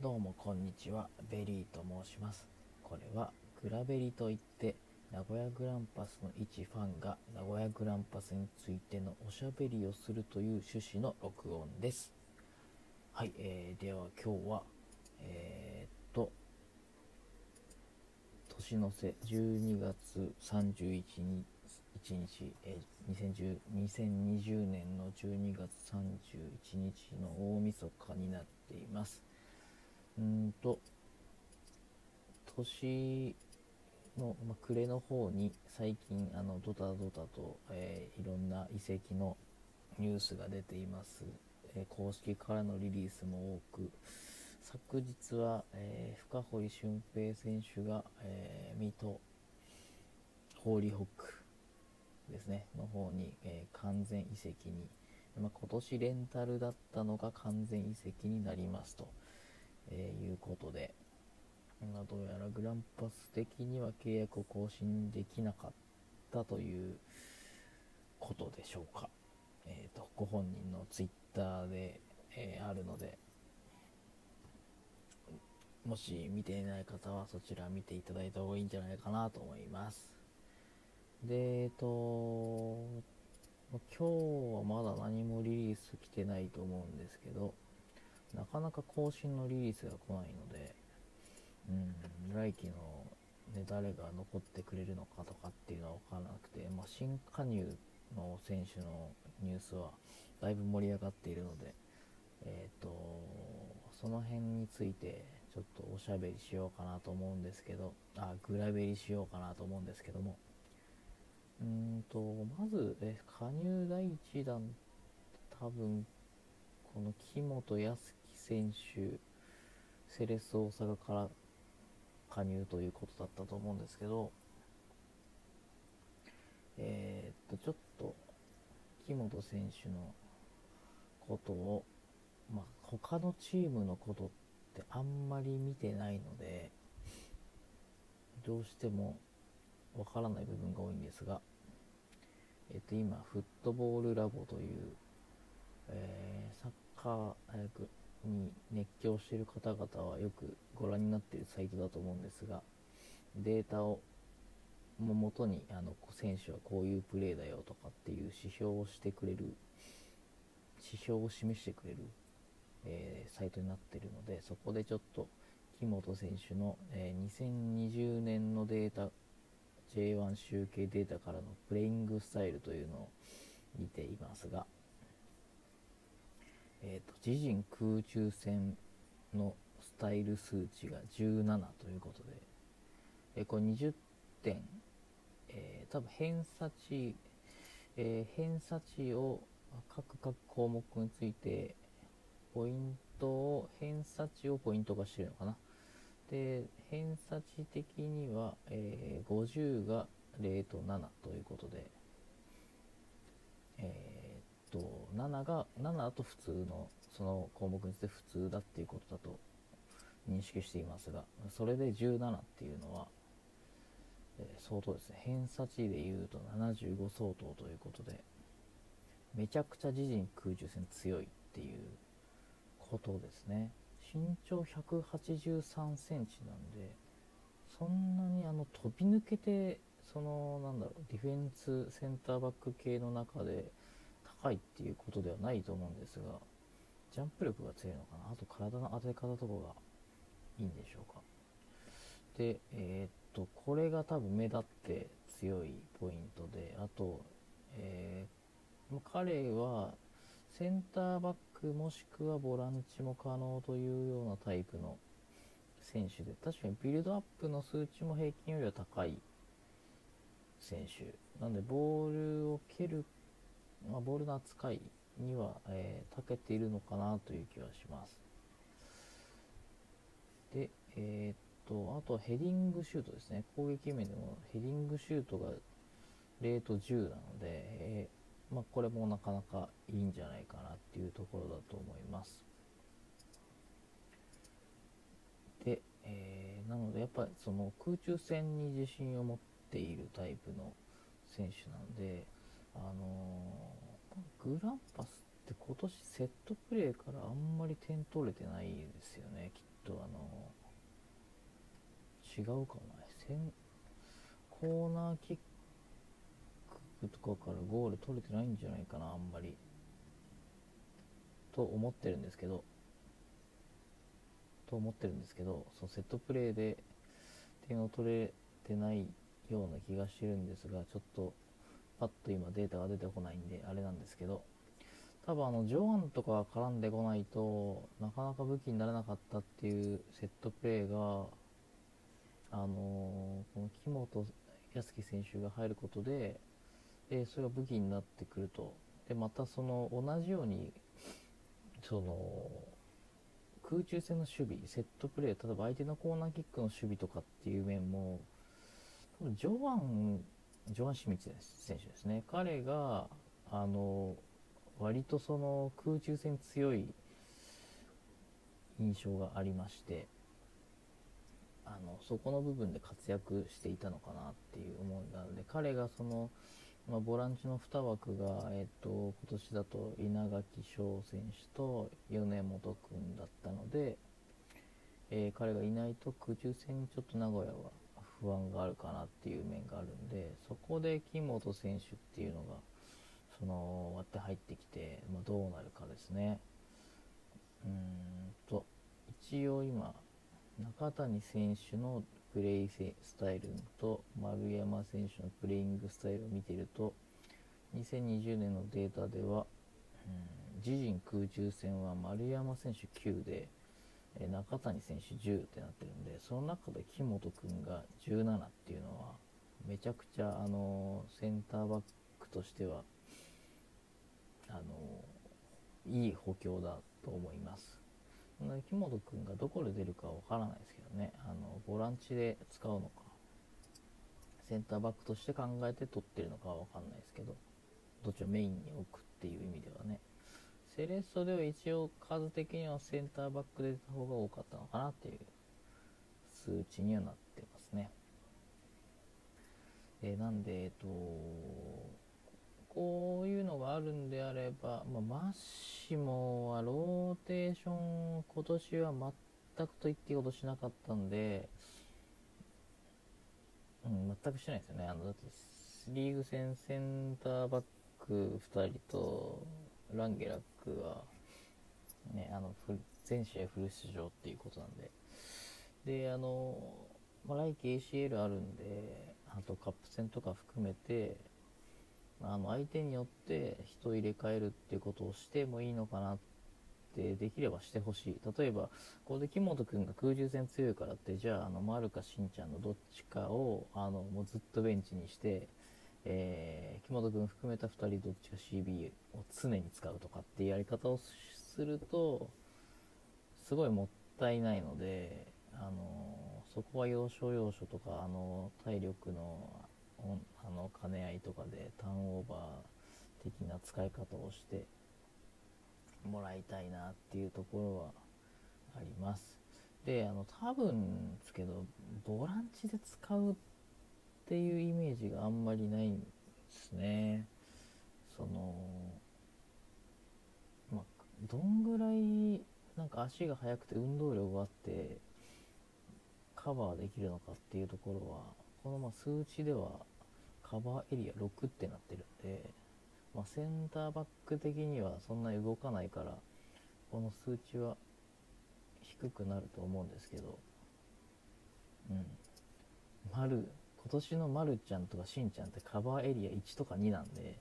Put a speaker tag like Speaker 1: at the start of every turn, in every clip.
Speaker 1: どうもこんにちは。ベリーと申します。これはグラベリといって名古屋グランパスの一ファンが名古屋グランパスについてのおしゃべりをするという趣旨の録音です。はい、えー、では今日はえー、っと年の瀬12月31日1日、えー、2010 2020年の12月31日の大晦日になっています。うんと年の、まあ、暮れの方に最近あのドタドタと、えー、いろんな遺跡のニュースが出ています、えー、公式からのリリースも多く昨日は、えー、深堀俊平選手が、え、水戸ホーリーホックですねの方に、え、完全移籍に、まあ、今年レンタルだったのが完全移籍になりますと。えー、いうことで、まあ、どうやらグランパス的には契約を更新できなかったということでしょうか。えーと、ご本人のツイッターで、えー、あるので、もし見ていない方はそちら見ていただいた方がいいんじゃないかなと思います。で、えっ、ー、と、今日はまだ何もリリース来てないと思うんですけど、なかなか更新のリリースが来ないので、うん、来季の、ね、誰が残ってくれるのかとかっていうのは分からなくて、まあ、新加入の選手のニュースはだいぶ盛り上がっているので、えっ、ー、と、その辺についてちょっとおしゃべりしようかなと思うんですけど、あ、グラベリしようかなと思うんですけども、うんと、まず、え加入第1弾、多分、この木本康選手、セレッソ大阪から加入ということだったと思うんですけど、えー、っと、ちょっと、木本選手のことを、まあ、他のチームのことってあんまり見てないので、どうしてもわからない部分が多いんですが、えっと、今、フットボールラボという、えー、サッカーに熱狂している方々はよくご覧になっているサイトだと思うんですがデータをも元にあの選手はこういうプレーだよとかっていう指標をしてくれる指標を示してくれる、えー、サイトになっているのでそこでちょっと木本選手の、えー、2020年のデータ J1 集計データからのプレイングスタイルというのを見ていますがえーと、自陣空中戦のスタイル数値が17ということで、えー、これ20点、えー、多分偏差値、えー、偏差値を各各項目についてポイントを偏差値をポイント化してるのかな。で偏差値的には、えー、50が0と7ということで、えーと7が7だと普通のその項目にして普通だっていうことだと認識していますがそれで17っていうのは、えー、相当ですね。偏差値でいうと75相当ということでめちゃくちゃ自陣空中戦強いっていうことですね。身長183センチなんでそんなにあの飛び抜けてそのなんだろうディフェンスセンターバック系の中で高いっていうことではないと思うんですが、ジャンプ力が強いのかな？あと体の当て方とかがいいんでしょうか？で、えー、っと、これが多分目立って強いポイントで、あと、えー、彼はセンターバックもしくはボランチも可能というようなタイプの選手で、確かにビルドアップの数値も平均よりは高い選手。なんで、ボールを蹴るまあ、ボールの扱いには、えー、長けているのかなという気はします。で、えー、っと、あとはヘディングシュートですね。攻撃面でもヘディングシュートが0と10なので、えー、まあ、これもなかなかいいんじゃないかなっていうところだと思います。で、えー、なのでやっぱりその空中戦に自信を持っているタイプの選手なので、あの、グランパスっで今年セットプレーからあんまり点取れてないですよねきっとあの違うかもね。コーナーキックとかからゴール取れてないんじゃないかなあんまり。と思ってるんですけど。と思ってるんですけどそのセットプレーで点を取れてないような気がしてるんですがちょっとパッと今データが出てこないんであれなんですけど多分あの、ジョアンとか絡んでこないとなかなか武器にならなかったっていうセットプレーが、あのー、この木本康樹選手が入ることで、で、それが武器になってくると。で、またその同じように、その、空中戦の守備、セットプレー、例えば相手のコーナーキックの守備とかっていう面も、ジョアン、ジョン・シミッツ選手ですね。彼が、あの、割とその空中戦強い印象がありましてあのそこの部分で活躍していたのかなっていう思いがあるので彼がその、まあ、ボランチの2枠が、えーと、今年だと稲垣翔選手と米本君だったので、えー、彼がいないと空中戦にちょっと名古屋は不安があるかなっていう面があるんでそこで木本選手っていうのがその割って入ってきて、まあ、どうなるかですね。うんと一応今中谷選手のプレイスタイルと丸山選手のプレイングスタイルを見てると2020年のデータでは、うん、自陣空中戦は丸山選手9でえ中谷選手10ってなってるんでその中で木本君が17っていうのはめちゃくちゃあのセンターバックとしてはあのいい補強だと思います。木本君がどこで出るかわからないですけどね、あのボランチで使うのか、センターバックとして考えて取ってるのかはわかんないですけど、どっちをメインに置くっていう意味ではね、セレッソでは一応数的にはセンターバックで出た方が多かったのかなっていう数値にはなってますね。えー、なんで、えっと、こういうのがあるんであれば、まあ、マッシモはローテーション今年は全くと言っていいことしなかったんで、うん、全くしてないですよね。あの、だって、リーグ戦センターバック2人と、ランゲラックは、ね、あの、全試合フル出場っていうことなんで。で、あの、まあ、来季 ACL あるんで、あとカップ戦とか含めて、あの相手によって人を入れ替えるっていうことをしてもいいのかなってできればしてほしい例えばここで木本君が空中戦強いからってじゃああの丸かしんちゃんのどっちかをあのもうずっとベンチにして、えー、木本君含めた2人どっちか CB を常に使うとかっていうやり方をするとすごいもったいないのであのそこは要所要所とかあの体力のあの兼ね合いとかでターンオーバー的な使い方をしてもらいたいなっていうところはあります。で、あの、多分ですけど、ボランチで使うっていうイメージがあんまりないんですね。その、まあ、どんぐらいなんか足が速くて運動量があってカバーできるのかっていうところはこのま数値ではカバーエリア6ってなってるんで、まあ、センターバック的にはそんなに動かないからこの数値は低くなると思うんですけどうん丸今年のまるちゃんとかしんちゃんってカバーエリア1とか2なんで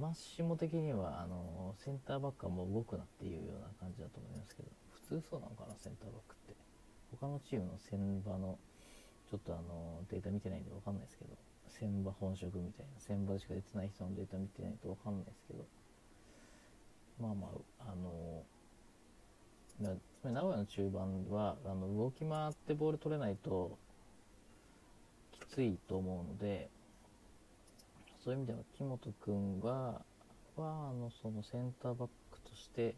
Speaker 1: マッシモ的にはあのセンターバックはもう動くなっていうような感じだと思いますけど普通そうなのかなセンターバックって。他のチームの戦場のちょっとあのデータ見てないんでわかんないですけど千葉本職みたいな千葉でしか出てない人のデータ見てないと分かんないですけどまあまああの名古屋の中盤はあの動き回ってボール取れないときついと思うのでそういう意味では木本君ははあのそのセンターバックとして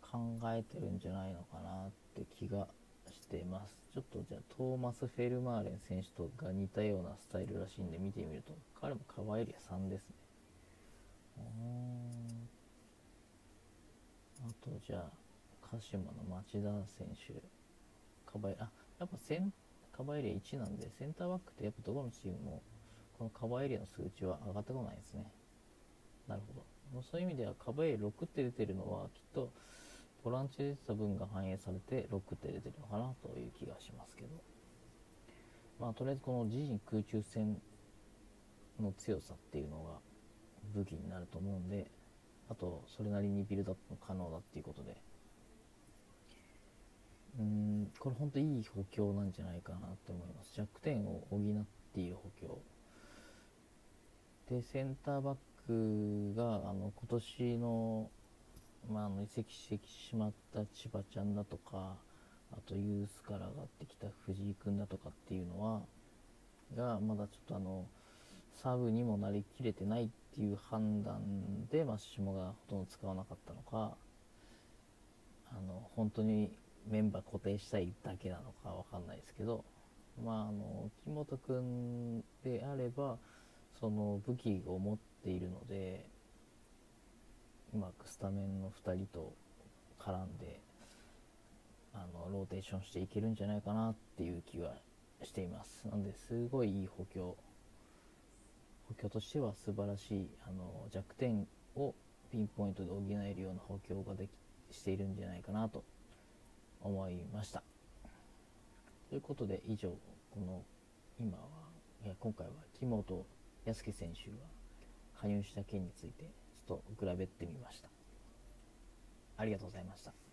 Speaker 1: 考えてるんじゃないのかなって気がしてます。ちょっとじゃあトーマス・フェルマーレン選手とが似たようなスタイルらしいんで見てみると、彼もカバエリア3ですね。あとじゃあ鹿島の町田選手カバエあやっぱセンカバーエリア1なんでセンターバックってやっぱどこのチームもこのカバーエリアの数値は上がってこないですね。なるほど。そういう意味ではカバーエリア6って出てるのはきっとボランチで出てた分が反映されて6って出てるのかなという気がしますけど。まあとりあえずこの自陣空中戦の強さっていうのが武器になると思うんであとそれなりにビルドアップも可能だっていうことでうんこれ本当いい補強なんじゃないかなと思います。弱点を補っている補強。でセンターバックがあの今年の,、まあ、あの移籍してしまった千葉ちゃんだとかあとユースから上がってきた藤井君だとかっていうのはがまだちょっとあのサブにもなりきれてないっていう判断で、まあ、下がほとんど使わなかったのかあの本当にメンバー固定したいだけなのかわかんないですけど、まあ、あの木本君であればその武器を持っているのでうまくスタメンの2人と絡んであのローテーションしていけるんじゃないかなっていう気はしています。なのですごいいい補強。補強としては素晴らしいあの弱点をピンポイントで補えるような補強ができしているんじゃないかなと思いました。ということで以上この今はいや今回は木本康介選手が加入した件についてちょっと比べてみました。ありがとうございました。